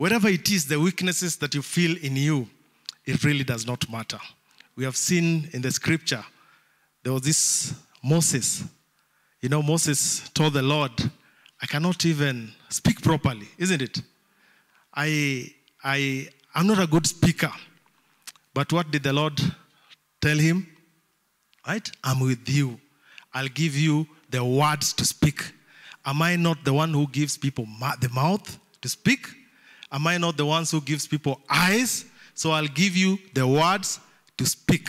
wherever it is, the weaknesses that you feel in you, it really does not matter. We have seen in the scripture, there was this Moses. You know, Moses told the Lord, I cannot even speak properly, isn't it? I, I, I'm not a good speaker. But what did the Lord tell him? Right? I'm with you. I'll give you the words to speak. Am I not the one who gives people ma- the mouth to speak? Am I not the ones who gives people eyes? So I'll give you the words to speak.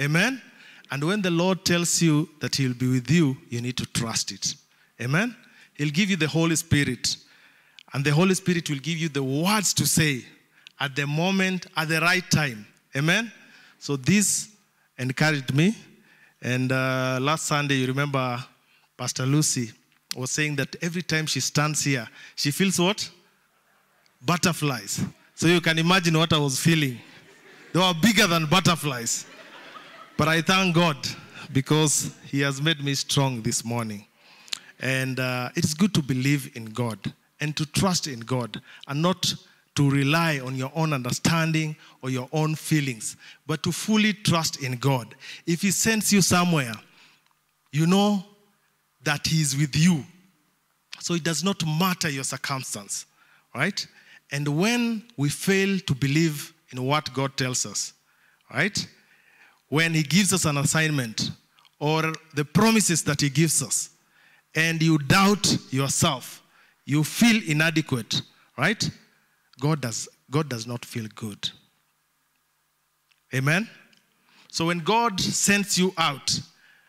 Amen. And when the Lord tells you that He'll be with you, you need to trust it. Amen. He'll give you the Holy Spirit. And the Holy Spirit will give you the words to say at the moment, at the right time. Amen. So this encouraged me. And uh, last Sunday, you remember Pastor Lucy was saying that every time she stands here, she feels what? Butterflies. So you can imagine what I was feeling. They were bigger than butterflies. But I thank God because He has made me strong this morning. And uh, it's good to believe in God and to trust in God and not to rely on your own understanding or your own feelings, but to fully trust in God. If He sends you somewhere, you know that He is with you. So it does not matter your circumstance, right? And when we fail to believe in what God tells us, right? When He gives us an assignment or the promises that He gives us, and you doubt yourself, you feel inadequate, right? God does, God does not feel good. Amen? So when God sends you out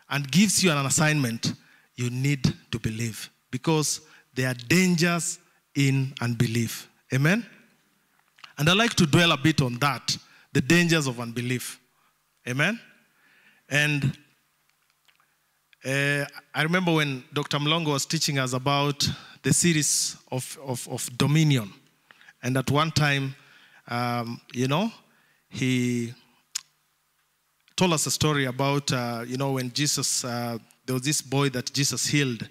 and gives you an assignment, you need to believe because there are dangers in unbelief. Amen? And I like to dwell a bit on that the dangers of unbelief. Amen? And uh, I remember when Dr. Mlongo was teaching us about the series of, of, of dominion. And at one time, um, you know, he told us a story about, uh, you know, when Jesus, uh, there was this boy that Jesus healed,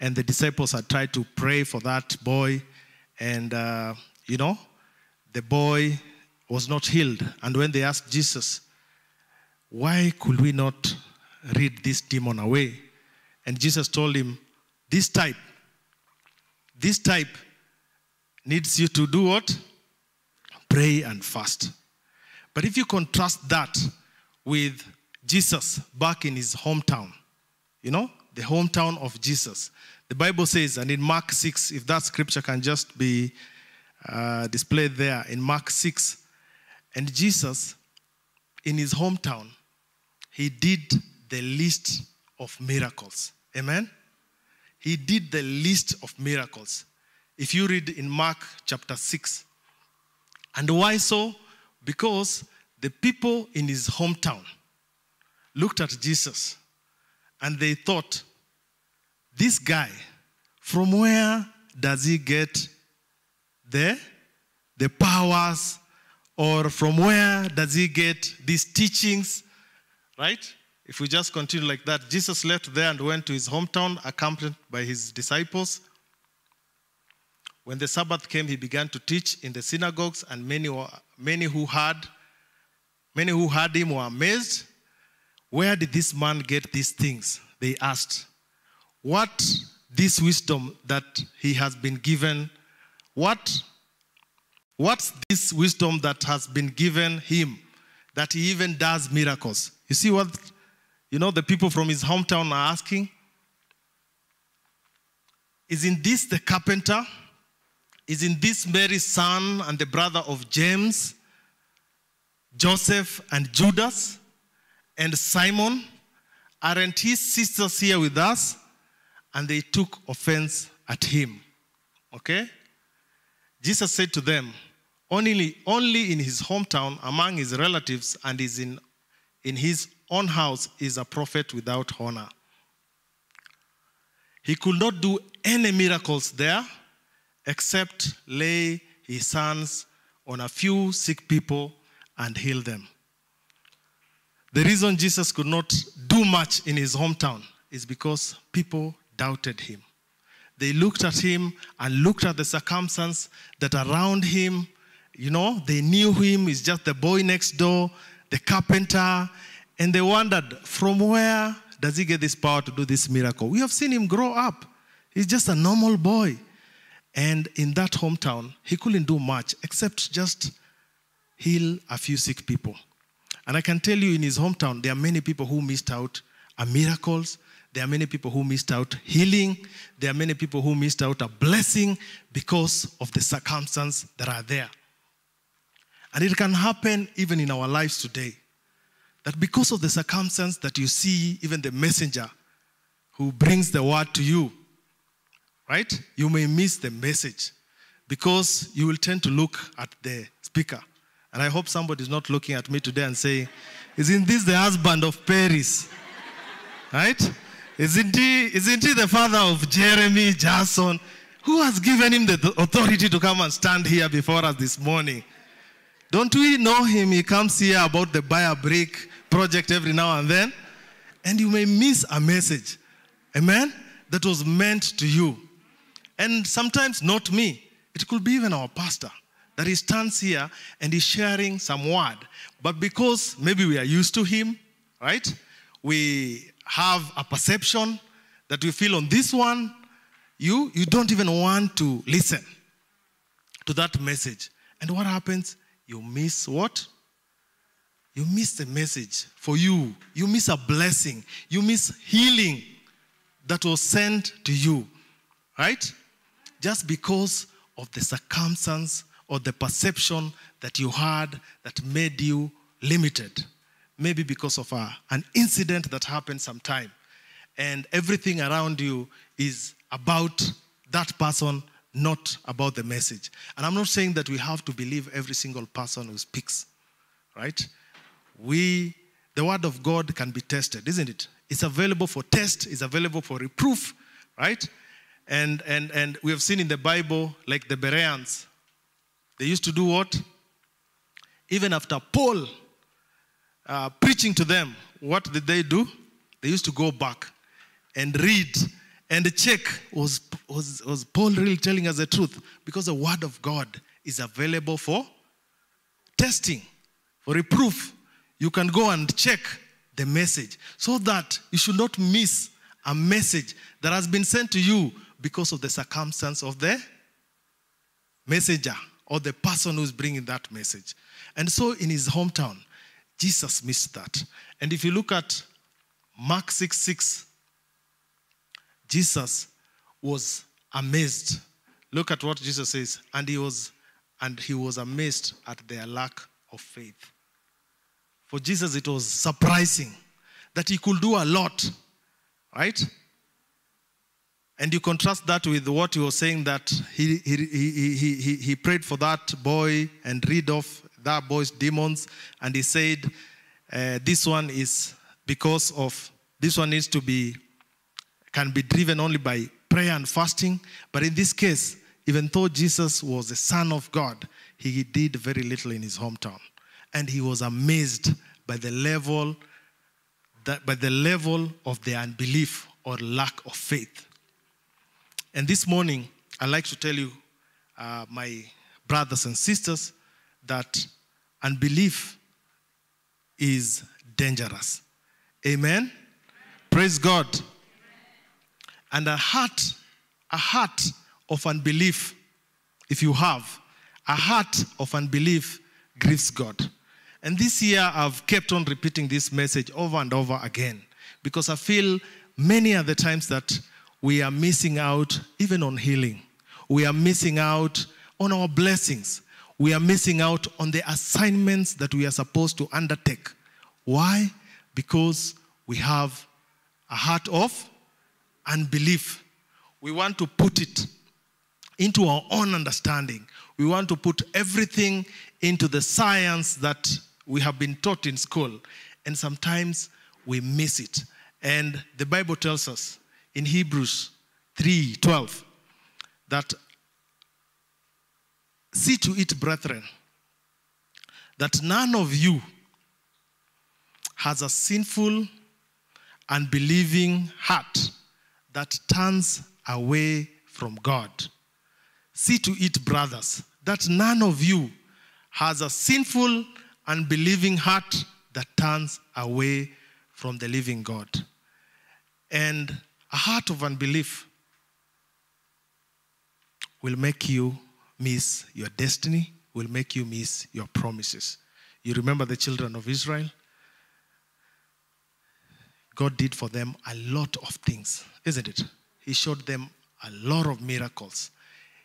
and the disciples had tried to pray for that boy, and, uh, you know, the boy was not healed. And when they asked Jesus, why could we not rid this demon away? And Jesus told him, this type, this type needs you to do what? Pray and fast. But if you contrast that with Jesus back in his hometown, you know, the hometown of Jesus, the Bible says, and in Mark 6, if that scripture can just be uh, displayed there, in Mark 6, and Jesus in his hometown, he did the least of miracles. Amen? He did the least of miracles. If you read in Mark chapter 6. And why so? Because the people in his hometown looked at Jesus and they thought, this guy, from where does he get the, the powers or from where does he get these teachings? Right? If we just continue like that, Jesus left there and went to his hometown, accompanied by his disciples. When the Sabbath came, he began to teach in the synagogues, and many, were, many who heard, many who heard him were amazed. Where did this man get these things? They asked. What this wisdom that he has been given? What what's this wisdom that has been given him that he even does miracles? You see what you know the people from his hometown are asking? Isn't this the carpenter? Isn't this Mary's son and the brother of James, Joseph, and Judas, and Simon? Aren't his sisters here with us? And they took offense at him. Okay? Jesus said to them, only, only in his hometown, among his relatives, and is in, in his own house is a prophet without honor. He could not do any miracles there except lay his hands on a few sick people and heal them. The reason Jesus could not do much in his hometown is because people doubted him. they looked at him and looked at the circumstance that around him, you know, they knew him, he's just the boy next door, the carpenter, and they wondered, from where does he get this power to do this miracle? We have seen him grow up. He's just a normal boy. And in that hometown, he couldn't do much except just heal a few sick people. And I can tell you in his hometown, there are many people who missed out on miracles. There are many people who missed out healing. There are many people who missed out a blessing because of the circumstances that are there. And it can happen even in our lives today. That because of the circumstance that you see, even the messenger who brings the word to you, right? You may miss the message because you will tend to look at the speaker. And I hope somebody is not looking at me today and saying, Isn't this the husband of Paris? right? Isn't he, isn't he the father of Jeremy, Jason? Who has given him the authority to come and stand here before us this morning? Don't we know him? He comes here about the buy a brick project every now and then. And you may miss a message, amen, that was meant to you. And sometimes not me. It could be even our pastor that he stands here and he's sharing some word. But because maybe we are used to him, right? We have a perception that you feel on this one, you, you don't even want to listen to that message. And what happens? You miss what? You miss the message for you. You miss a blessing. You miss healing that was sent to you, right? Just because of the circumstance or the perception that you had that made you limited. Maybe because of a, an incident that happened sometime. And everything around you is about that person, not about the message. And I'm not saying that we have to believe every single person who speaks, right? We, the word of God can be tested, isn't it? It's available for test, it's available for reproof, right? And, and, and we have seen in the Bible, like the Bereans, they used to do what? Even after Paul uh, preaching to them, what did they do? They used to go back and read and check was, was, was Paul really telling us the truth? Because the word of God is available for testing, for reproof. You can go and check the message so that you should not miss a message that has been sent to you because of the circumstance of the messenger or the person who's bringing that message. And so in his hometown, Jesus missed that. And if you look at Mark 6 6, Jesus was amazed. Look at what Jesus says. And he was and he was amazed at their lack of faith. For Jesus, it was surprising that he could do a lot, right? And you contrast that with what he was saying that he, he, he, he, he prayed for that boy and rid off that boy's demons. And he said, uh, This one is because of, this one needs to be, can be driven only by prayer and fasting. But in this case, even though Jesus was the Son of God, he did very little in his hometown. And he was amazed by the level, that, by the level of their unbelief or lack of faith. And this morning, I'd like to tell you, uh, my brothers and sisters, that unbelief is dangerous. Amen? Praise God. And a heart, a heart of unbelief, if you have, a heart of unbelief grieves God. And this year, I've kept on repeating this message over and over again because I feel many are the times that we are missing out even on healing. We are missing out on our blessings. We are missing out on the assignments that we are supposed to undertake. Why? Because we have a heart of unbelief. We want to put it into our own understanding. We want to put everything into the science that we have been taught in school. And sometimes we miss it. And the Bible tells us in Hebrews 3:12 that see to it, brethren, that none of you has a sinful, unbelieving heart that turns away from God. See to it, brothers, that none of you has a sinful, unbelieving heart that turns away from the living God. And a heart of unbelief will make you miss your destiny, will make you miss your promises. You remember the children of Israel? God did for them a lot of things, isn't it? He showed them a lot of miracles.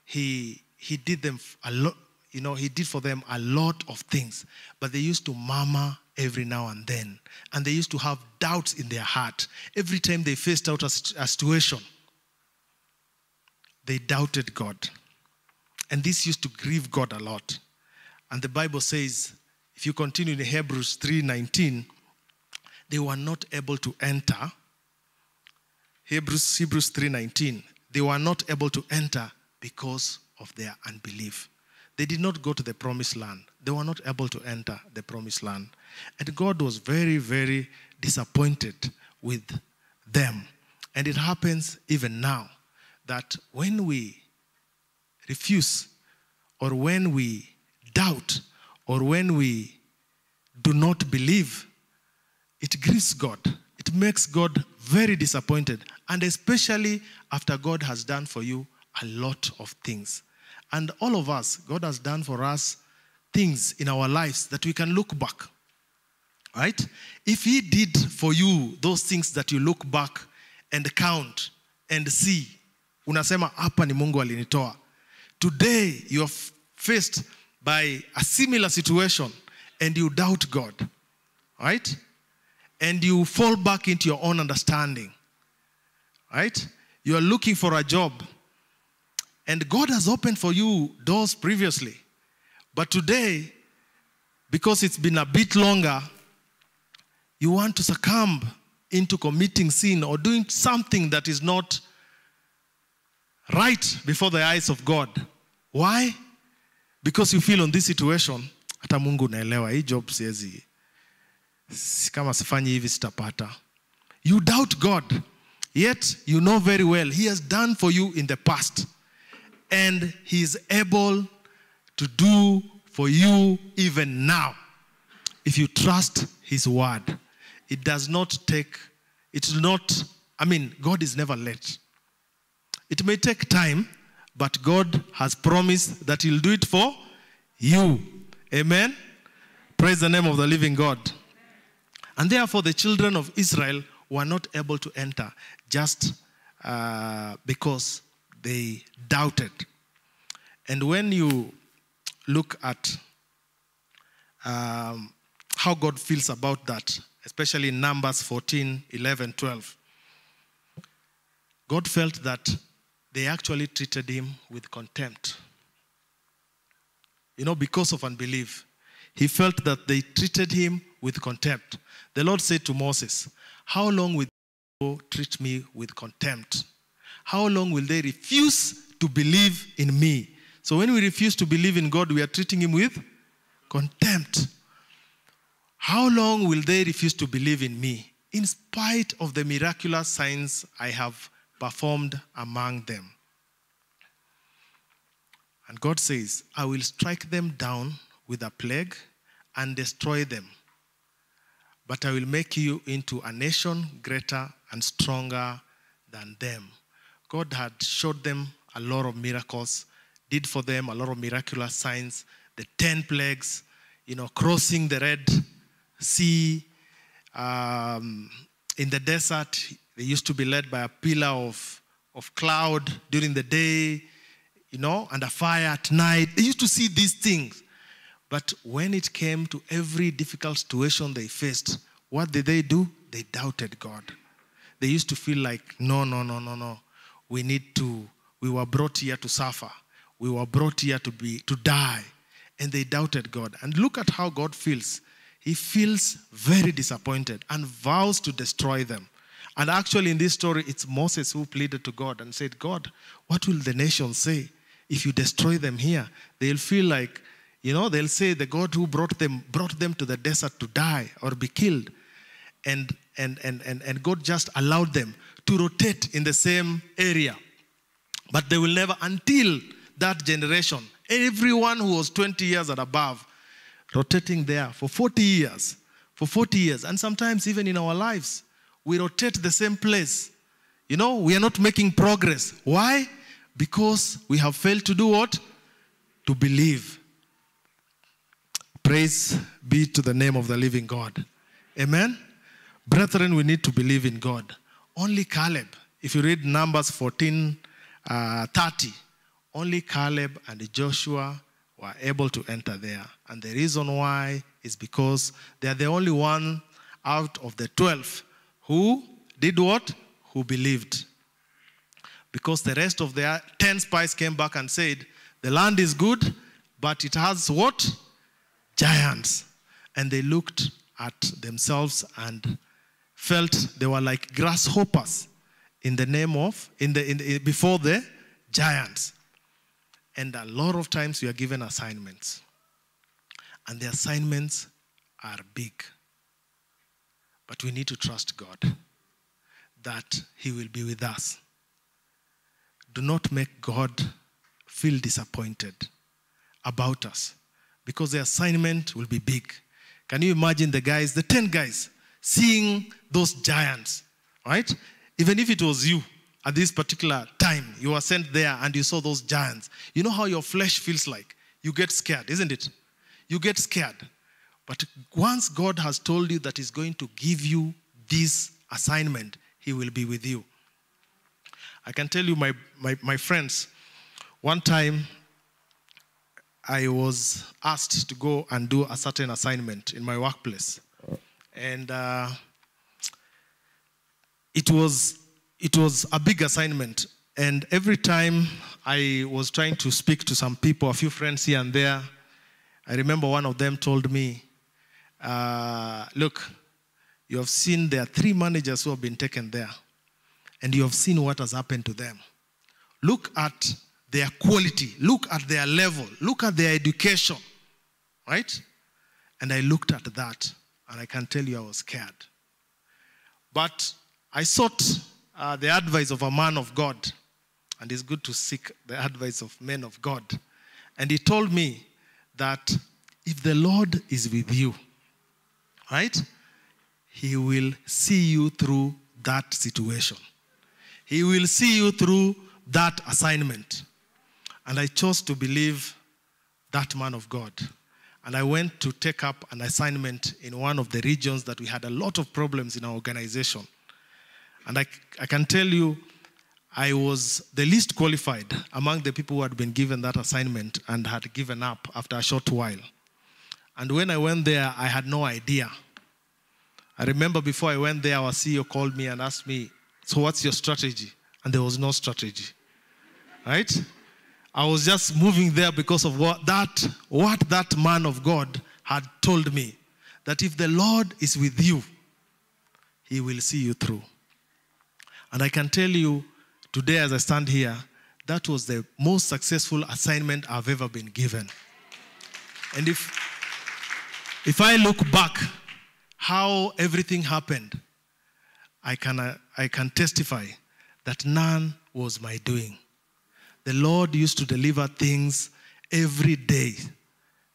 He, he did them a lot, you know, he did for them a lot of things, but they used to murmur every now and then. And they used to have doubts in their heart. Every time they faced out a, a situation, they doubted God. And this used to grieve God a lot. And the Bible says, if you continue in Hebrews 3:19, they were not able to enter. Hebrews, Hebrews 3:19, they were not able to enter because of their unbelief. They did not go to the promised land. They were not able to enter the promised land. And God was very, very disappointed with them. And it happens even now that when we refuse, or when we doubt, or when we do not believe, it grieves God. It makes God very disappointed. And especially after God has done for you a lot of things. And all of us, God has done for us things in our lives that we can look back. Right? If He did for you those things that you look back and count and see, unasema hapa ni Mungu alinitoa. Today you are faced by a similar situation and you doubt God. Right? And you fall back into your own understanding. Right? You are looking for a job and God has opened for you doors previously. But today, because it's been a bit longer, you want to succumb into committing sin or doing something that is not right before the eyes of God. Why? Because you feel on this situation, hata Mungu naelewa hii job siwezi, kama sifanyi hivi sitapata. You doubt God, yet you know very well He has done for you in the past and he is able to do for you even now if you trust his word it does not take it's not i mean god is never late it may take time but god has promised that he'll do it for you. Amen. Praise the name of the living god. And therefore the children of israel were not able to enter just uh, because they doubted. And when you look at um, how God feels about that, especially in Numbers 14, 11, 12, God felt that they actually treated him with contempt. You know, because of unbelief, he felt that they treated him with contempt. The Lord said to Moses, How long will you treat me with contempt? how long will they refuse to believe in me? So when we refuse to believe in God, we are treating him with contempt. How long will they refuse to believe in me? In spite of the miraculous signs I have performed among them. And God says, I will strike them down with a plague and destroy them. But I will make you into a nation greater and stronger than them. God had showed them a lot of miracles, did for them a lot of miraculous signs, the 10 plagues, you know, crossing the Red Sea. Um, in the desert, they used to be led by a pillar of, of cloud during the day, you know, and a fire at night. They used to see these things. But when it came to every difficult situation they faced, what did they do? They doubted God. They used to feel like, no, no, no, no, no we need to we were brought here to suffer we were brought here to be to die and they doubted god and look at how god feels he feels very disappointed and vows to destroy them and actually in this story it's moses who pleaded to god and said god what will the nation say if you destroy them here they'll feel like you know they'll say the god who brought them brought them to the desert to die or be killed and and and and, and god just allowed them to rotate in the same area. But they will never, until that generation, everyone who was 20 years and above, rotating there for 40 years, for 40 years. And sometimes, even in our lives, we rotate the same place. You know, we are not making progress. Why? Because we have failed to do what? To believe. Praise be to the name of the living God. Amen. Brethren, we need to believe in God. Only Caleb, if you read Numbers 14 uh, 30, only Caleb and Joshua were able to enter there. And the reason why is because they are the only one out of the 12 who did what? Who believed. Because the rest of the 10 spies came back and said, The land is good, but it has what? Giants. And they looked at themselves and felt they were like grasshoppers in the name of, in the, in the, before the giants. And a lot of times we are given assignments. And the assignments are big. But we need to trust God that He will be with us. Do not make God feel disappointed about us because the assignment will be big. Can you imagine the guys, the 10 guys, seeing those giants, right? Even if it was you at this particular time, you were sent there and you saw those giants. You know how your flesh feels like? You get scared, isn't it? You get scared. But once God has told you that He's going to give you this assignment, He will be with you. I can tell you, my, my, my friends, one time I was asked to go and do a certain assignment in my workplace. And uh, it, was, it was a big assignment. And every time I was trying to speak to some people, a few friends here and there, I remember one of them told me, uh, Look, you have seen there are three managers who have been taken there, and you have seen what has happened to them. Look at their quality, look at their level, look at their education, right? And I looked at that, and I can tell you I was scared. But I sought uh, the advice of a man of God, and it's good to seek the advice of men of God. And he told me that if the Lord is with you, right, he will see you through that situation. He will see you through that assignment. And I chose to believe that man of God. And I went to take up an assignment in one of the regions that we had a lot of problems in our organization. And I, I can tell you, I was the least qualified among the people who had been given that assignment and had given up after a short while. And when I went there, I had no idea. I remember before I went there, our CEO called me and asked me, So, what's your strategy? And there was no strategy. Right? I was just moving there because of what that, what that man of God had told me. That if the Lord is with you, he will see you through. And I can tell you today, as I stand here, that was the most successful assignment I've ever been given. And if, if I look back, how everything happened, I can, uh, I can testify that none was my doing. The Lord used to deliver things every day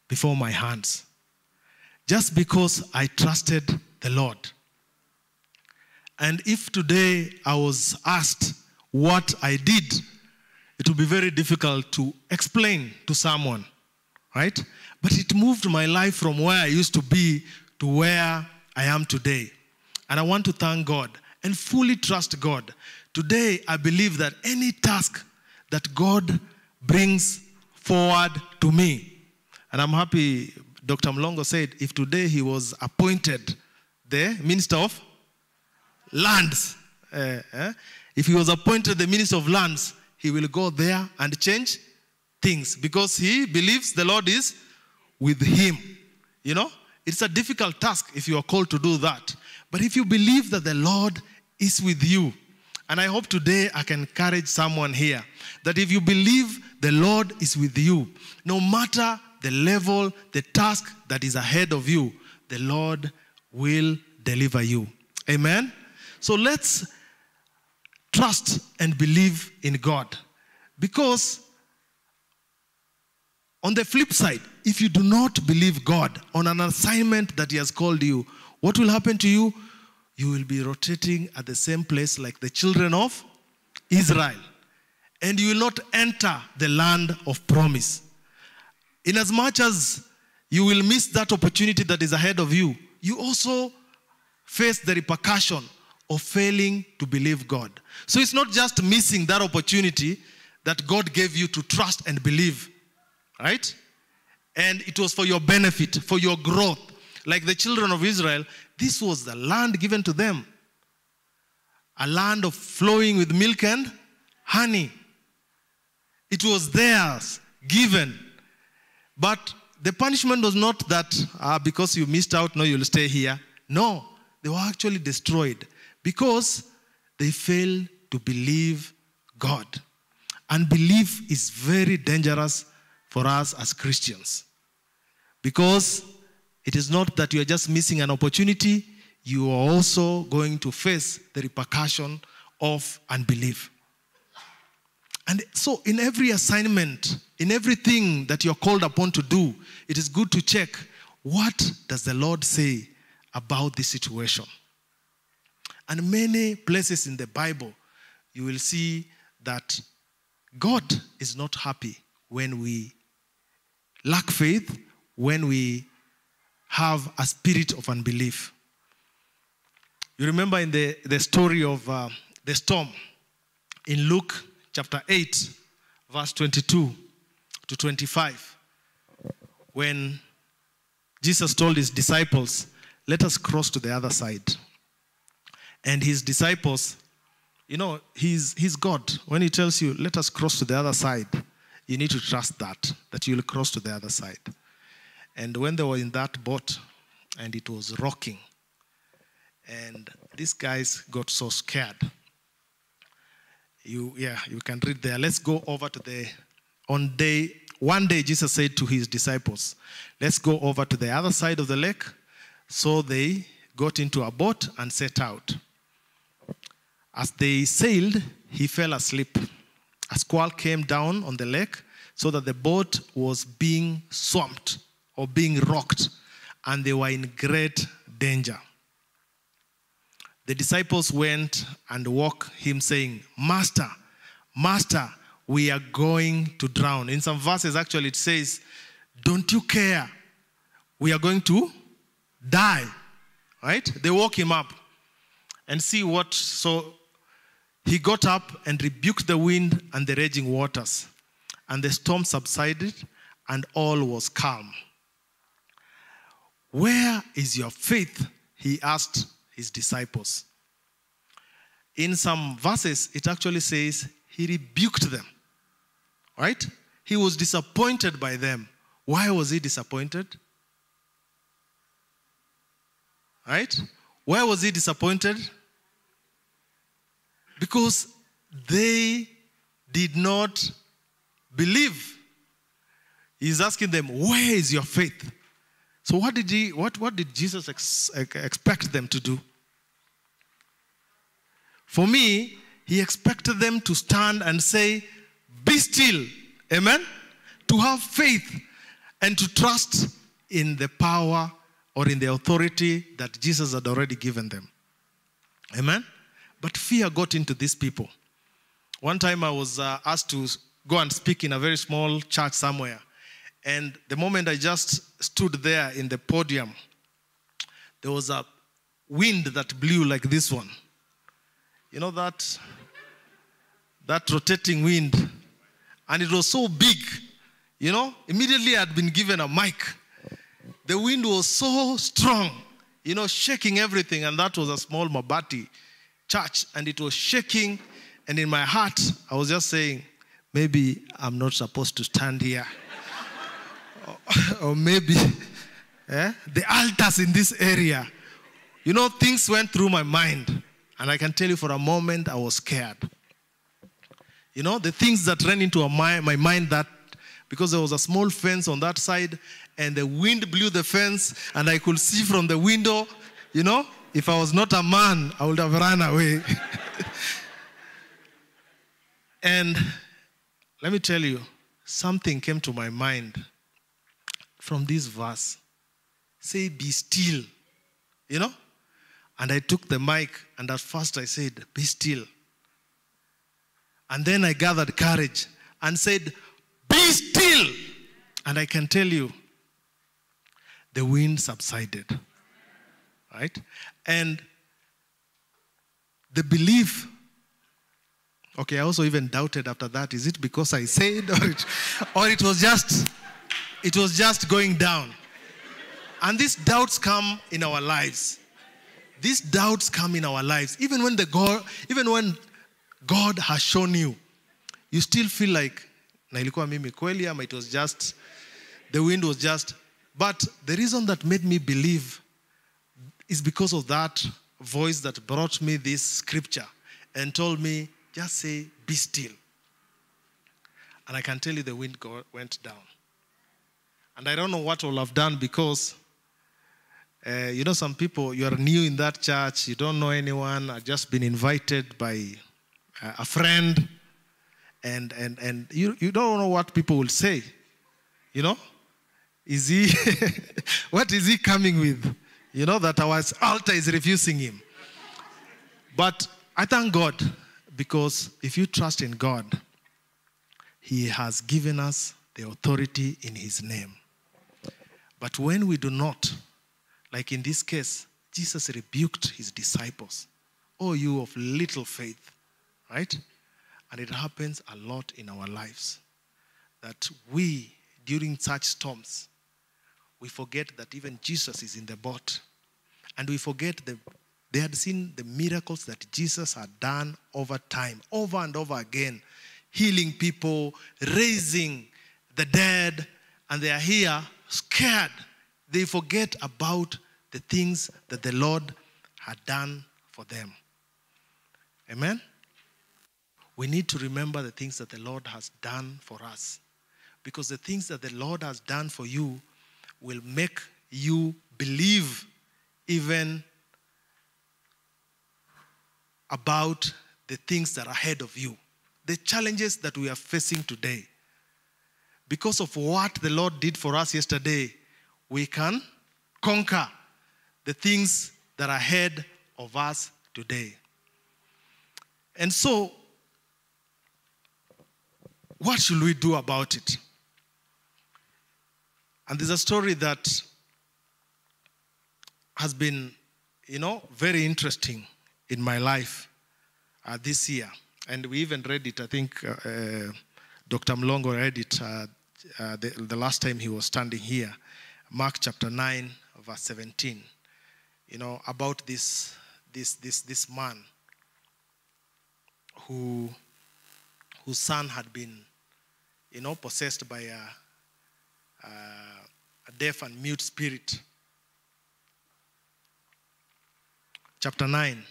before my hands. Just because I trusted the Lord. And if today I was asked what I did, it would be very difficult to explain to someone, right? But it moved my life from where I used to be to where I am today. And I want to thank God and fully trust God. Today, I believe that any task that God brings forward to me, and I'm happy Dr. Mlongo said if today he was appointed the Minister of Lands, uh, uh, if he was appointed the Minister of Lands, he will go there and change things because he believes the Lord is with him. You know, it's a difficult task if you are called to do that. But if you believe that the Lord is with you, and I hope today I can encourage someone here that if you believe the Lord is with you, no matter the level, the task that is ahead of you, the Lord will deliver you. Amen? So let's trust and believe in God Because on the flip side, if you do not believe God on an assignment that He has called you, what will happen to you? You will be rotating at the same place like the children of Israel. And you will not enter the land of promise. Inasmuch as you will miss that opportunity that is ahead of you, you also face the repercussion of failing to believe God. So it's not just missing that opportunity that God gave you to trust and believe, right? And it was for your benefit, for your growth. Like the children of Israel, this was the land given to them a land of flowing with milk and honey. It was theirs, given. But the punishment was not that ah, because you missed out, no, you'll stay here. No, they were actually destroyed because they failed to believe God. And belief is very dangerous for us as Christians because it is not that you are just missing an opportunity, you are also going to face the repercussion of unbelief. And so, in every assignment, in everything that you're called upon to do, it is good to check what does the Lord say about this situation. And many places in the Bible, you will see that God is not happy when we lack faith, when we have a spirit of unbelief. You remember in the, the story of uh, the storm in Luke chapter 8, verse 22 to 25, when Jesus told his disciples, Let us cross to the other side. And his disciples, you know, he's, he's God. When he tells you, Let us cross to the other side, you need to trust that, that you'll cross to the other side. And when they were in that boat and it was rocking, and these guys got so scared. You, yeah, you can read there. Let's go over to the, on day, one day Jesus said to his disciples, let's go over to the other side of the lake. So they got into a boat and set out. As they sailed, he fell asleep. A squall came down on the lake so that the boat was being swamped or being rocked, and they were in great danger. The disciples went and woke him, saying, Master, Master, we are going to drown. In some verses, actually, it says, Don't you care? We are going to die. Right? They woke him up and see what. So he got up and rebuked the wind and the raging waters, and the storm subsided, and all was calm. Where is your faith? He asked his disciples. In some verses, it actually says he rebuked them. Right? He was disappointed by them. Why was he disappointed? Right? Why was he disappointed? Because they did not believe. He's asking them, Where is your faith? So, what did, he, what, what did Jesus ex- expect them to do? For me, he expected them to stand and say, Be still. Amen? To have faith and to trust in the power or in the authority that Jesus had already given them. Amen? But fear got into these people. One time I was uh, asked to go and speak in a very small church somewhere. And the moment I just stood there in the podium, there was a wind that blew like this one. You know that that rotating wind. And it was so big. You know, immediately I had been given a mic. The wind was so strong, you know, shaking everything. And that was a small Mabati church. And it was shaking. And in my heart, I was just saying, maybe I'm not supposed to stand here. or, or, maybe eh, the altars in this area. You know, things went through my mind. And I can tell you for a moment, I was scared. You know, the things that ran into my, my mind that because there was a small fence on that side and the wind blew the fence and I could see from the window, you know, if I was not a man, I would have run away. and let me tell you, something came to my mind from this verse. Say, be still. You know? And I took the mic, and at first I said, be still. And then I gathered courage and said, be still. And I can tell you, the wind subsided. Right? And the belief okay i also even doubted after that is it because i said or it, or it was just it was just going down? And these doubts come in our lives. These doubts come in our lives. Even when the god even when god has shown you you still feel like na mimi kweli it was just the wind was just but the reason that made me believe is because of that voice that brought me this scripture and told me, just say, be still. And I can tell you the wind go, went down. And I don't know what I'll have done because, uh, you know, some people, you are new in that church, you don't know anyone, I've just been invited by uh, a friend, and, and, and you, you don't know what people will say. You know? Is he, what is he coming with? You know, that our altar is refusing him. But I thank God because if you trust in God, He has given us the authority in His name. But when we do not, like in this case, Jesus rebuked His disciples. Oh, you of little faith, right? And it happens a lot in our lives that we, during such storms, we forget that even Jesus is in the boat. And we forget that they had seen the miracles that Jesus had done over time, over and over again, healing people, raising the dead, and they are here scared. They forget about the things that the Lord had done for them. Amen? We need to remember the things that the Lord has done for us. Because the things that the Lord has done for you will make you believe even about the things that are ahead of you, the challenges that we are facing today. Because of what the Lord did for us yesterday, we can conquer the things that are ahead of us today. And so, what should we do about it? And there's a story that has been, you know, very interesting in my life uh, this year. And we even read it, I think uh, uh, Dr. Mlongo read it uh, uh, the, the last time he was standing here. Mark chapter 9, verse 17. You know, about this, this, this, this man who, whose son had been, you know, possessed by a, a, a deaf and mute spirit. Chapter 9.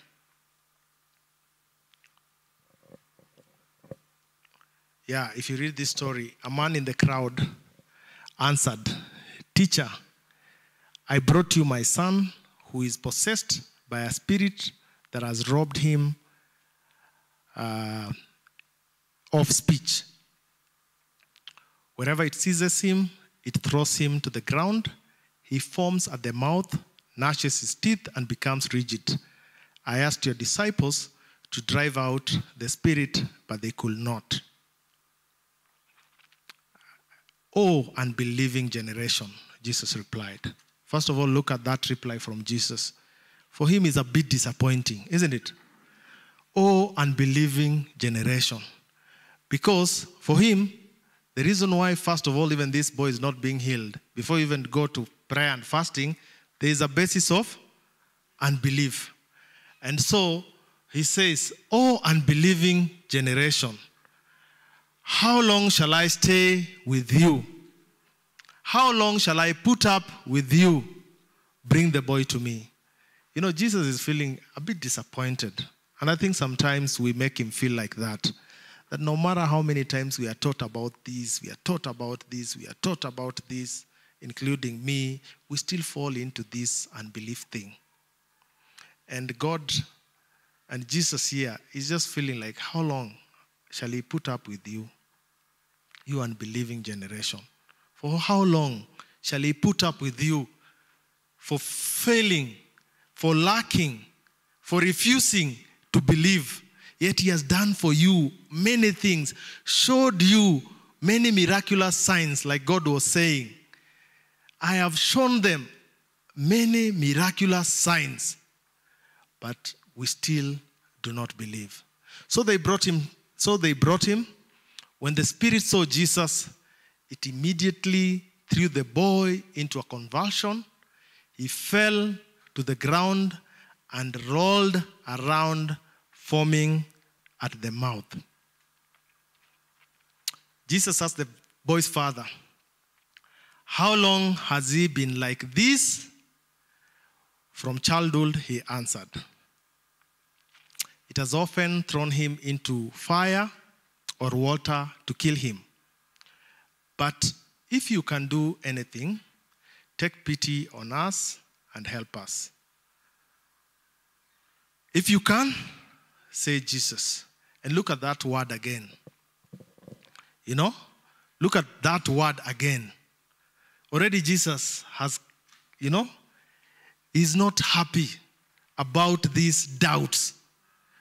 Yeah, if you read this story, a man in the crowd answered, Teacher, I brought you my son who is possessed by a spirit that has robbed him uh, of speech. Wherever it seizes him, it throws him to the ground. He foams at the mouth, gnashes his teeth, and becomes rigid. I asked your disciples to drive out the spirit, but they could not. Oh, unbelieving generation, Jesus replied. First of all, look at that reply from Jesus. For him, is a bit disappointing, isn't it? Oh, unbelieving generation. Because for him, the reason why, first of all, even this boy is not being healed, before you even go to prayer and fasting, there is a basis of unbelief. And so he says, Oh, unbelieving generation, how long shall I stay with you? How long shall I put up with you? Bring the boy to me. You know, Jesus is feeling a bit disappointed. And I think sometimes we make him feel like that. That no matter how many times we are taught about this, we are taught about this, we are taught about this, including me, we still fall into this unbelief thing. And God and Jesus here is just feeling like, how long shall he put up with you? you unbelieving generation. For how long shall he put up with you for failing, for lacking, for refusing to believe? Yet he has done for you many things, showed you many miraculous signs, like God was saying. I have shown them many miraculous signs, but we still do not believe. So they brought him, so they brought him. When the spirit saw Jesus, it immediately threw the boy into a convulsion. He fell to the ground and rolled around, foaming at the mouth. Jesus asked the boy's father, How long has he been like this? From childhood, he answered, It has often thrown him into fire or water to kill him. But if you can do anything, take pity on us and help us. If you can, say Jesus. And look at that word again. You know, look at that word again. Already Jesus has, you know, he's not happy about these doubts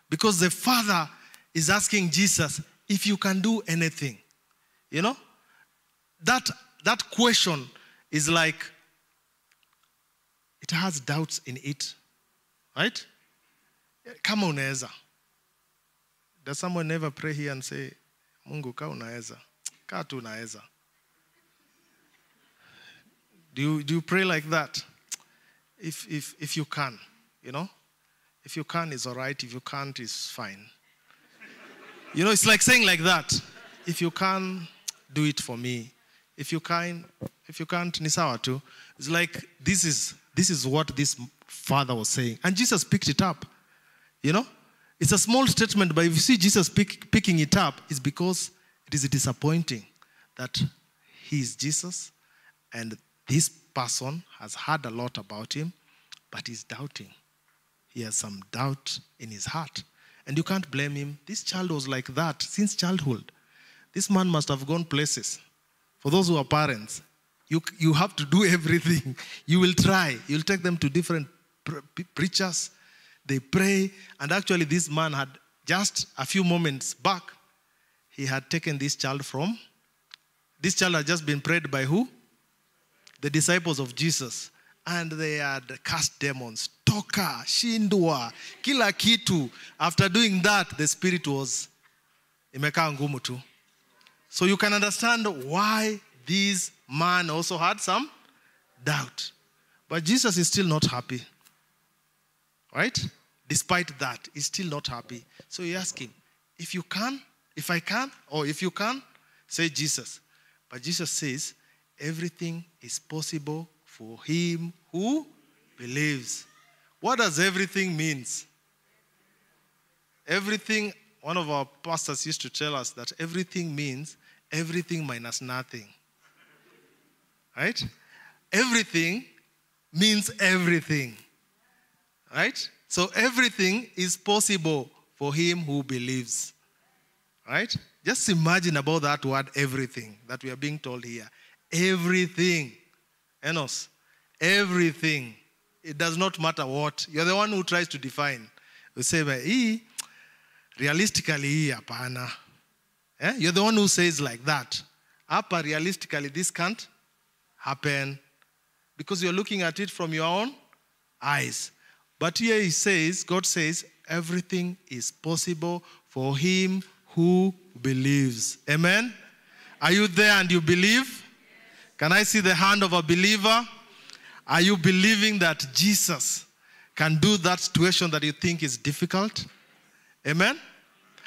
because the Father is asking Jesus if you can do anything. You know, that, that question is like, it has doubts in it, right? Kama unaweza. Does someone never pray here and say, Mungu ka unaweza? Ka tu. Do you, do you pray like that? If, if, if you can, you know? If you can, it's all right. If you can't, it's fine. You know, it's like saying like that. If you can, do it for me. If you can, if you can't, ni sawa tu. It's like this is this is what this father was saying, and Jesus picked it up. You know, it's a small statement, but if you see Jesus pick, picking it up, it's because it is disappointing that he is Jesus, and this person has heard a lot about him, but he's doubting. He has some doubt in his heart. And you can't blame him. This child was like that since childhood. This man must have gone places. For those who are parents, you, you have to do everything. You will try. You'll take them to different pre- preachers. They pray. And actually, this man had just a few moments back, he had taken this child from. This child had just been prayed by who? The disciples of Jesus. And they had cast demons. Toka, shindwa, kila kitu. After doing that, the spirit was imekaa ngumu. So you can understand why this man also had some doubt. But Jesus is still not happy. Right? Despite that, he's still not happy. So he asked him, If you can, if I can, or if you can, say Jesus. But Jesus says, Everything is possible for him who believes. What does everything means? Everything, one of our pastors used to tell us that everything means everything minus nothing. Right? Everything means everything. Right? So everything is possible for him who believes. Right? Just imagine about that word everything that we are being told here. Everything. Enos. Everything. It does not matter what. You're the one who tries to define. You say, hii, realistically, hii hapana. Eh? You're the one who says like that. Hapa, realistically, this can't happen because you're looking at it from your own eyes. But here he says, God says, everything is possible for him who believes. Amen? Are you there and you believe? Can I see the hand of a believer? Are you believing that Jesus can do that situation that you think is difficult? Amen?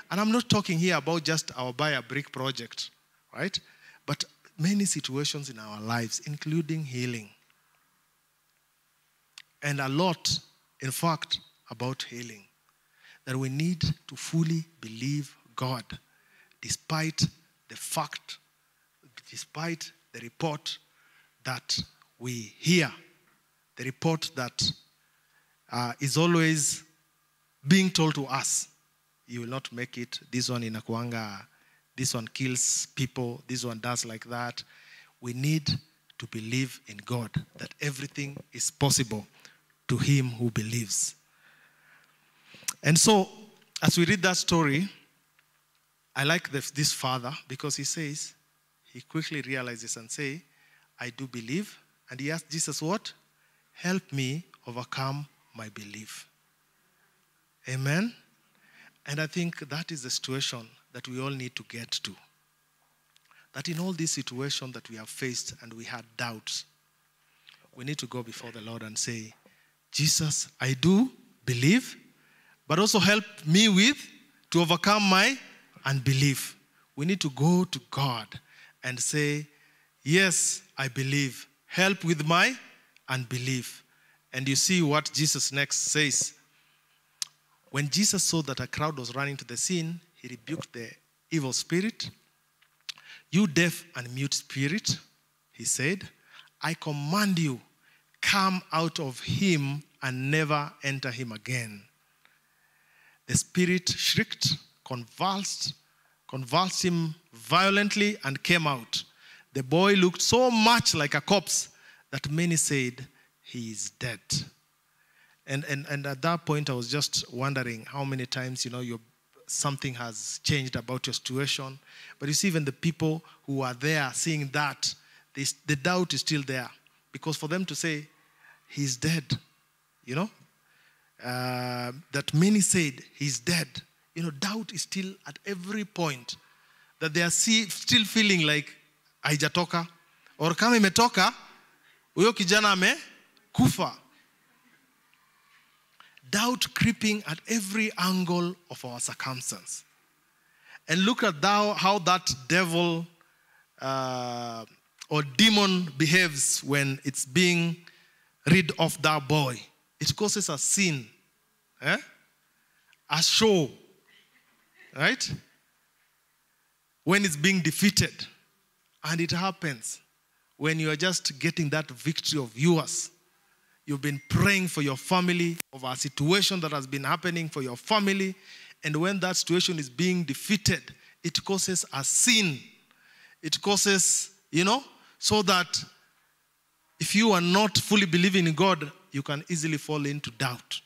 And I'm not talking here about just our buy a brick project, right? But many situations in our lives, including healing. And a lot, in fact, about healing. That we need to fully believe God despite the fact, despite the report that we hear, the report that uh, is always being told to us, you will not make it. This one inakuanga this one kills people, this one does like that. We need to believe in God that everything is possible to him who believes. And so, as we read that story, I like the, this father because he says, he quickly realizes and say, I do believe. And he asked Jesus, what? Help me overcome my belief. Amen. And I think that is the situation that we all need to get to. That in all these situations that we have faced and we had doubts, we need to go before the Lord and say, Jesus, I do believe, but also help me with to overcome my unbelief. We need to go to God and say, Yes, I believe. Help with my unbelief. And you see what Jesus next says. When Jesus saw that a crowd was running to the scene, he rebuked the evil spirit. You deaf and mute spirit, he said, I command you, come out of him and never enter him again. The spirit shrieked, convulsed, convulsed him violently, and came out. The boy looked so much like a corpse that many said, He is dead. And, and, and at that point, I was just wondering how many times, you know, your, something has changed about your situation. But you see, even the people who are there seeing that, the doubt is still there. Because for them to say, He's dead, you know, uh, that many said, He's dead. You know, doubt is still at every point. That they are see, still feeling like haijatoka or kama imetoka huyo kijana amekufa doubt creeping at every angle of our circumstance and look at thou, how that devil uh, or demon behaves when it's being rid of that boy it causes a sin eh? a show right when it's being defeated and it happens when you are just getting that victory of yours. You've been praying for your family, of a situation that has been happening for your family. And when that situation is being defeated, it causes a sin. It causes, you know, so that if you are not fully believing in God, you can easily fall into doubt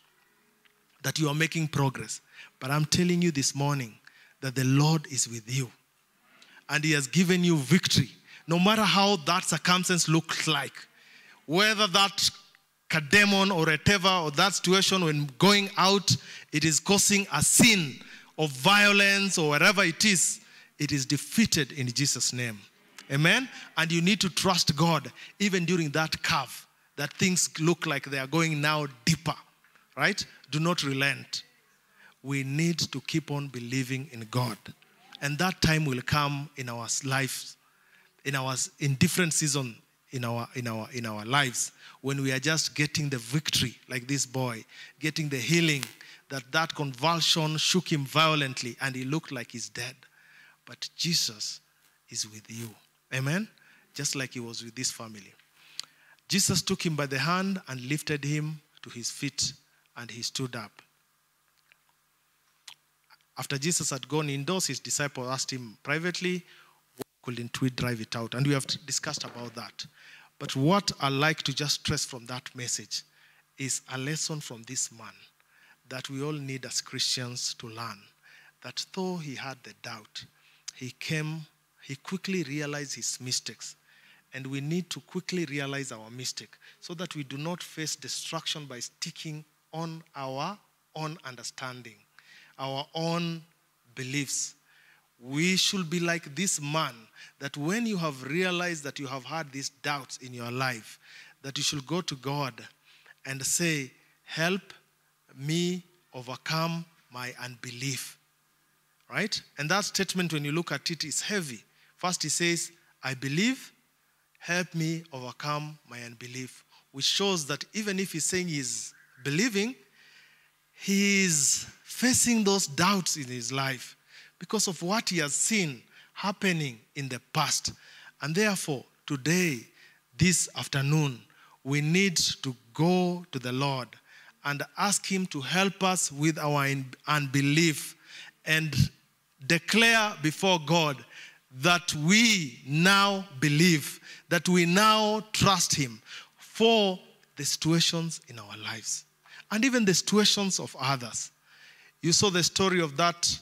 that you are making progress. But I'm telling you this morning that the Lord is with you and He has given you victory. No matter how that circumstance looks like, whether that demon or whatever, or that situation when going out, it is causing a sin of violence or whatever it is, it is defeated in Jesus' name. Amen? And you need to trust God even during that curve, that things look like they are going now deeper, right? Do not relent. We need to keep on believing in God. And that time will come in our lives, in our in different season in our in our in our lives when we are just getting the victory, like this boy, getting the healing, that that convulsion shook him violently and he looked like he's dead. But Jesus is with you. Amen. Just like he was with this family. Jesus took him by the hand and lifted him to his feet, and he stood up. After Jesus had gone indoors, his disciples asked him privately, couldn't we drive it out? And we have discussed about that. But what I like to just stress from that message is a lesson from this man that we all need as Christians to learn. That though he had the doubt, he came, he quickly realized his mistakes. And we need to quickly realize our mistake so that we do not face destruction by sticking on our own understanding our own beliefs. We should be like this man that when you have realized that you have had these doubts in your life, that you should go to God and say, Help me overcome my unbelief. Right? And that statement, when you look at it, is heavy. First, he says, I believe, help me overcome my unbelief, which shows that even if he's saying he's believing, he is facing those doubts in his life because of what he has seen happening in the past. And therefore, today, this afternoon, we need to go to the Lord and ask Him to help us with our unbelief and declare before God that we now believe, that we now trust Him for the situations in our lives and even the situations of others. You saw the story of that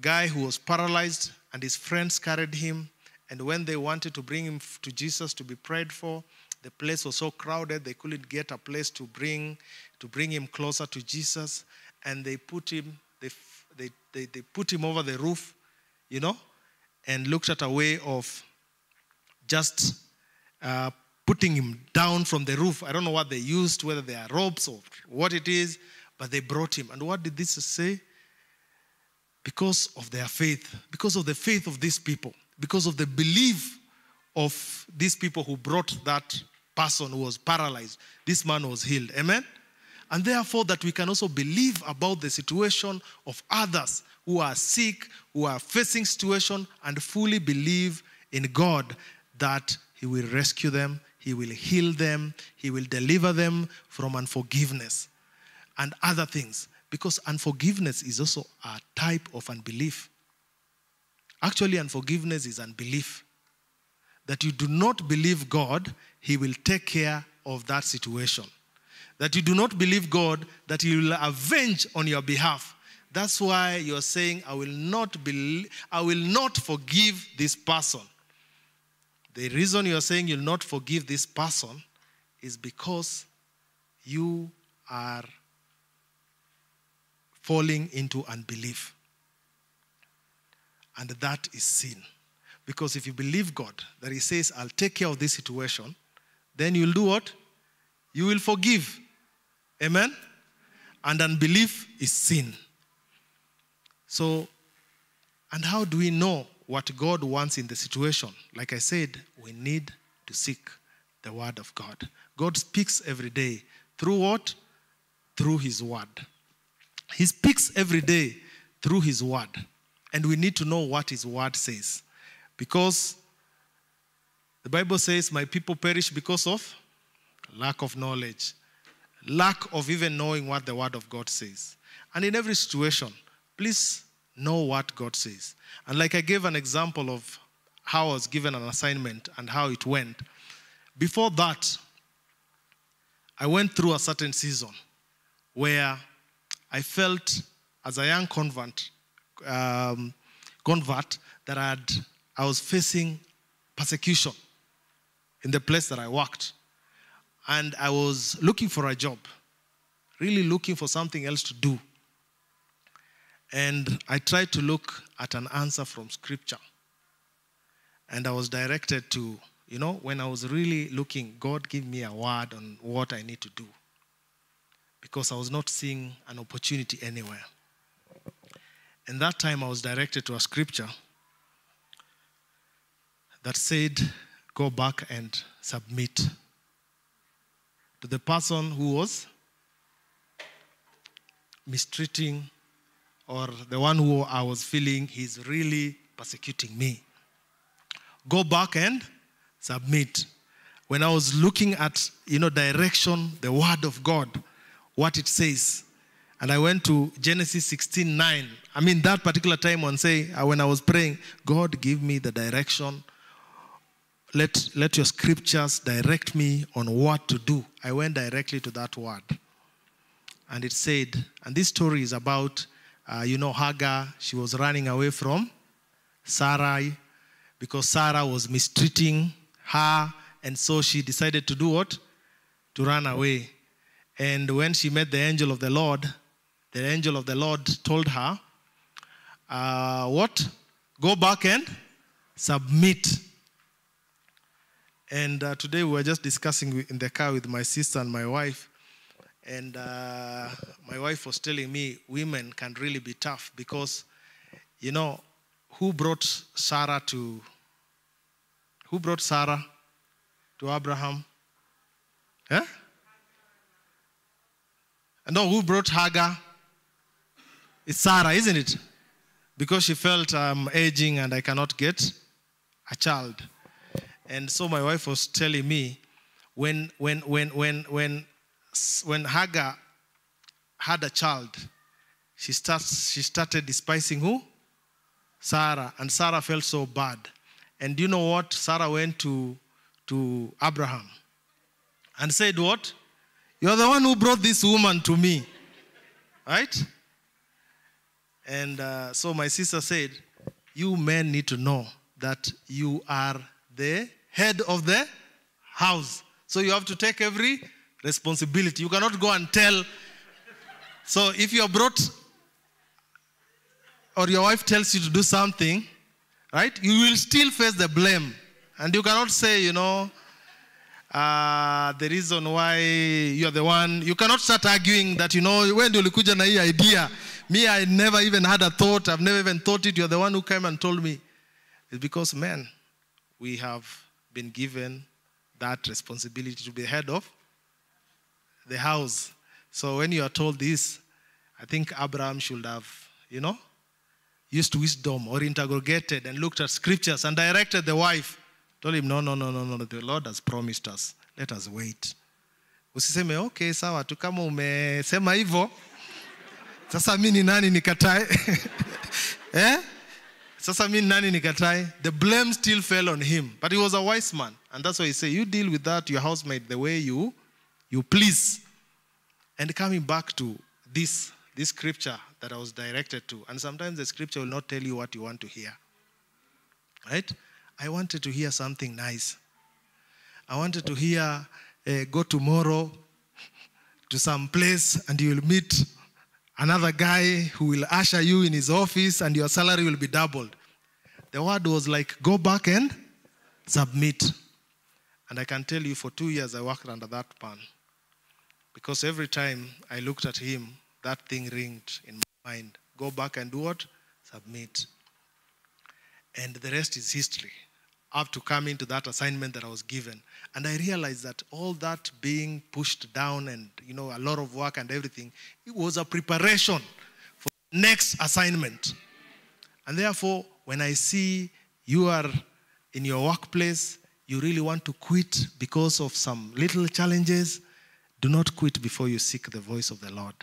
guy who was paralyzed and his friends carried him. And when they wanted to bring him to Jesus to be prayed for, the place was so crowded they couldn't get a place to bring to bring him closer to Jesus. And they put him, they, they, they, they put him over the roof, you know, and looked at a way of just uh, putting him down from the roof. I don't know what they used, whether they are ropes or what it is, but they brought him. And what did this say? Because of their faith, because of the faith of these people, because of the belief of these people who brought that person who was paralyzed, this man was healed. Amen? And therefore, that we can also believe about the situation of others who are sick, who are facing situation, and fully believe in God that He will rescue them, He will heal them, He will deliver them from unforgiveness and other things. Because unforgiveness is also a type of unbelief. Actually, unforgiveness is unbelief. That you do not believe God, He will take care of that situation. That you do not believe God, that He will avenge on your behalf. That's why you're saying, I will not believe, I will not forgive this person. The reason you're saying you'll not forgive this person is because you are falling into unbelief. And that is sin. Because if you believe God, that He says, I'll take care of this situation, then you'll do what? You will forgive. Amen? And unbelief is sin. So, and how do we know what God wants in the situation? Like I said, we need to seek the Word of God. God speaks every day. Through what? Through His Word. He speaks every day through His Word. And we need to know what His Word says. Because the Bible says, My people perish because of lack of knowledge, lack of even knowing what the Word of God says. And in every situation, please know what God says. And like I gave an example of how I was given an assignment and how it went, before that, I went through a certain season where I felt as a young convert, um, convert that I, had, I was facing persecution in the place that I worked. And I was looking for a job, really looking for something else to do. And I tried to look at an answer from scripture. And I was directed to, you know, when I was really looking, God give me a word on what I need to do. Because I was not seeing an opportunity anywhere. And that time I was directed to a scripture that said, Go back and submit to the person who was mistreating or the one who I was feeling he's really persecuting me. Go back and submit. When I was looking at, you know, direction, the word of God, what it says, and I went to Genesis 16 9. I mean, that particular time when say uh, when I was praying, God give me the direction. Let, let your scriptures direct me on what to do. I went directly to that word. And it said, and this story is about, uh, you know, Hagar, she was running away from Sarai because Sarah was mistreating her. And so she decided to do what? To run away. And when she met the angel of the Lord, the angel of the Lord told her, uh, What? Go back and submit. And uh, today we were just discussing in the car with my sister and my wife. And uh, my wife was telling me women can really be tough because, you know, who brought Sarah to, who brought Sarah to Abraham? Huh? And no, who brought Hagar? It's Sarah, isn't it? Because she felt I'm aging and I cannot get a child. And so my wife was telling me when when when when when when Hagar had a child, she starts she started despising who? Sarah, and Sarah felt so bad. And you know what? Sarah went to, to Abraham and said, What? You're the one who brought this woman to me. Right? And uh, so my sister said, You men need to know that you are the head of the house. So you have to take every responsibility. You cannot go and tell. So if you are brought, or your wife tells you to do something, right, you will still face the blame. And you cannot say, you know, uh, the reason why you're the one, you cannot start arguing that, you know, when do ulikuja na idea? Me, I never even had a thought. I've never even thought it. You're the one who came and told me. It's because, men, we have been given that responsibility to be head of the house. So when you are told this, I think Abraham should have, you know, used wisdom or interrogated and looked at scriptures and directed the wife. Told him, no, no, no, no, no, the Lord has promised us. Let us wait. Usiseme, okay, sawa tu umesema hivyo. Sasa mi ni nani nikatae? eh? Sasa nani nikatae? The blame still fell on him. But he was a wise man. And that's why he said, you deal with that, your housemate, the way you, you please. And coming back to this, this scripture that I was directed to, and sometimes the scripture will not tell you what you want to hear. Right? I wanted to hear something nice. I wanted to hear, uh, go tomorrow to some place and you will meet another guy who will usher you in his office and your salary will be doubled. The word was like, go back and submit. And I can tell you for two years I worked under that man. Because every time I looked at him, that thing ringed in my mind. Go back and do what? Submit. And the rest is history. I have to come into that assignment that I was given. And I realized that all that being pushed down and you know a lot of work and everything, it was a preparation for next assignment. And therefore, when I see you are in your workplace, you really want to quit because of some little challenges, do not quit before you seek the voice of the Lord.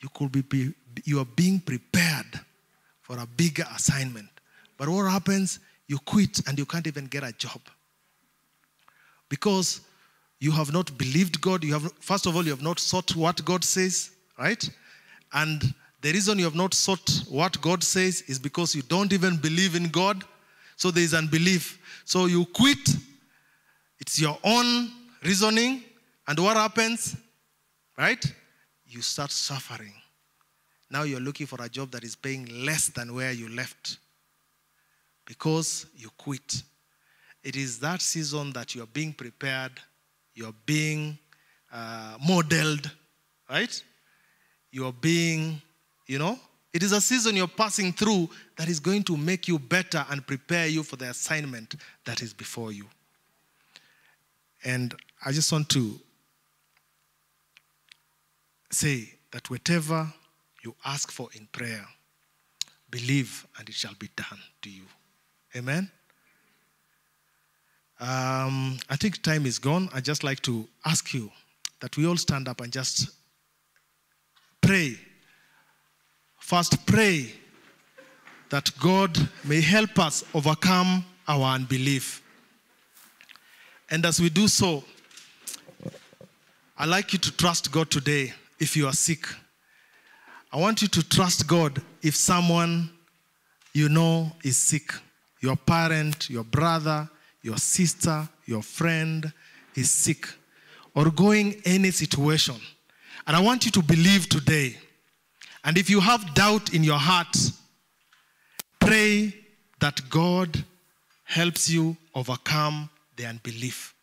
You could be, you are being prepared for a bigger assignment. But what happens? You quit and you can't even get a job. Because you have not believed God. You have first of all, you have not sought what God says, right? And the reason you have not sought what God says is because you don't even believe in God. So there is unbelief. So you quit. It's your own reasoning. And what happens? Right? You start suffering. Now you're looking for a job that is paying less than where you left because you quit. It is that season that you're being prepared, you're being uh, modeled, right? You're being, you know, it is a season you're passing through that is going to make you better and prepare you for the assignment that is before you. And I just want to say that whatever you ask for in prayer, believe and it shall be done to you. Amen. Um, I think time is gone. I just like to ask you that we all stand up and just pray. First, pray that God may help us overcome our unbelief. And as we do so, I'd like you to trust God today if you are sick. I want you to trust God if someone you know is sick. Your parent, your brother, your sister, your friend is sick or going any situation. And I want you to believe today. And if you have doubt in your heart, pray that God helps you overcome the unbelief.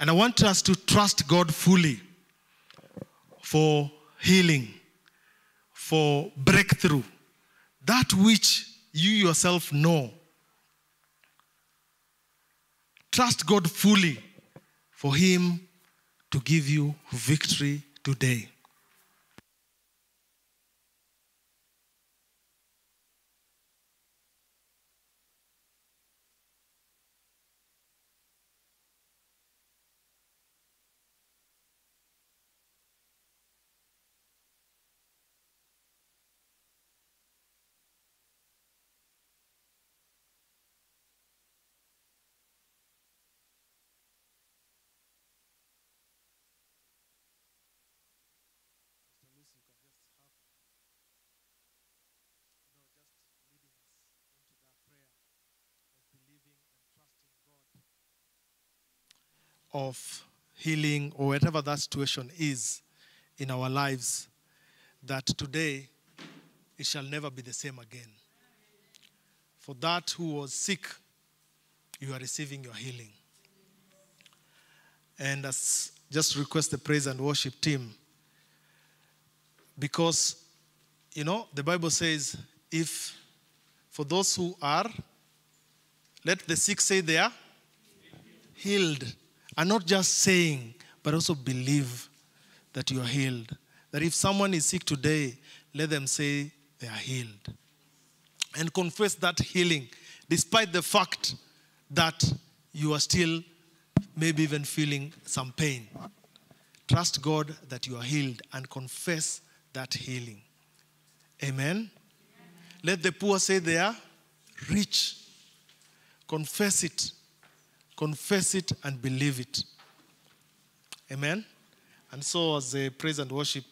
And I want us to trust God fully for healing, for breakthrough, that which you yourself know. Trust God fully for Him to give you victory today. Of healing or whatever that situation is in our lives, that today it shall never be the same again. For that who was sick, you are receiving your healing. And as just request the praise and worship team because you know the bible says if for those who are let the sick say they are healed and not just saying but also believe that you are healed. That if someone is sick today let them say they are healed. And confess that healing despite the fact that you are still maybe even feeling some pain. Trust god that you are healed and confess that healing. Amen? Let the poor say they are rich. Confess it confess it and believe it. Amen? And so as the praise and worship